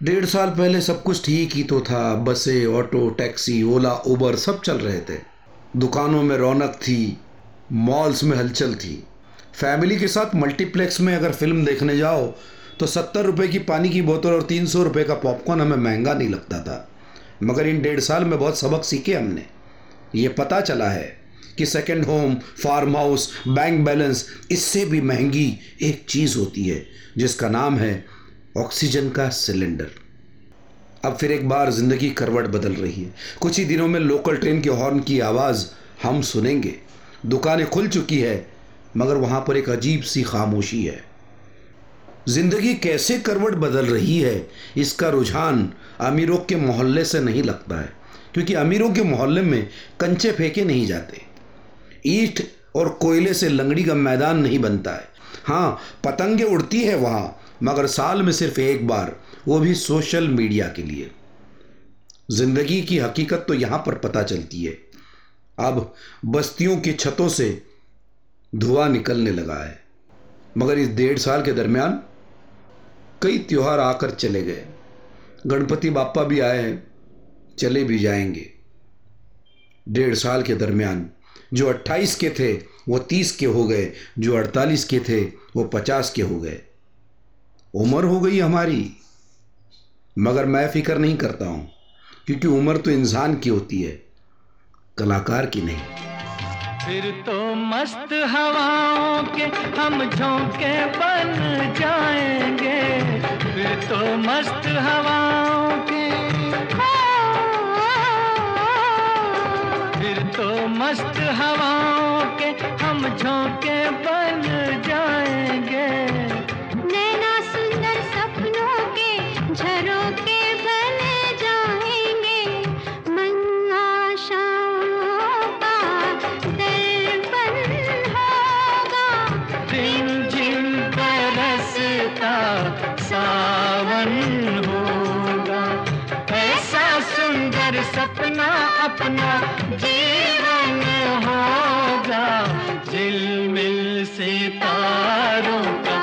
डेढ़ साल पहले सब कुछ ठीक ही तो था। बसें, ऑटो, टैक्सी, ओला, उबर सब चल रहे थे। दुकानों में रौनक थी, मॉल्स में हलचल थी। फैमिली के साथ मल्टीप्लेक्स में अगर फ़िल्म देखने जाओ तो सत्तर रुपये की पानी की बोतल और तीन सौ रुपये का पॉपकॉर्न हमें महँगा नहीं लगता था। मगर इन डेढ़ साल में बहुत सबक सीखे हमने। ये पता चला है कि second home farm house bank balance इससे भी महँगी एक चीज़ होती है, जिसका नाम है ऑक्सीजन का सिलेंडर। अब फिर एक बार ज़िंदगी करवट बदल रही है। कुछ ही दिनों में लोकल ट्रेन के हॉर्न की आवाज़ हम सुनेंगे। दुकानें खुल चुकी है, मगर वहाँ पर एक अजीब सी खामोशी है। ज़िंदगी कैसे करवट बदल रही है, इसका रुझान अमीरों के मोहल्ले से नहीं लगता है, क्योंकि अमीरों के मोहल्ले में कंचे फेंके नहीं जाते। ईट और कोयले से लंगड़ी का मैदान नहीं बनता है। हाँ पतंगे उड़ती है वहाँ, मगर साल में सिर्फ़ एक बार, वो भी सोशल मीडिया के लिए। ज़िंदगी की हकीकत तो यहाँ पर पता चलती है। अब बस्तियों की छतों से धुआँ निकलने लगा है। मगर इस डेढ़ साल के दरमियान कई त्योहार आकर चले गए। गणपति बापा भी आए हैं, चले भी जाएँगे। डेढ़ साल के दरमियान जो 28 के थे, वो 30 के हो गए। जो 48 के थे, वो 50 के हो गए। उम्र हो गई हमारी, मगर मैं फ़िक्र नहीं करता हूँ, क्योंकि उम्र तो इंसान की होती है, कलाकार की नहीं। फिर तो मस्त हवाओं के हम झोंके बन जाएँगे। फिर तो मस्त हवाओं मस्त हवाओं के हम झोंके बन जाएँगे। नैना सुंदर सपनों के झड़ों के बन जाएँगे। बन होगा। पर रसका सावन होगा ऐसा सुंदर सपना अपना जीवन में हो जा झिलमिल सितारों का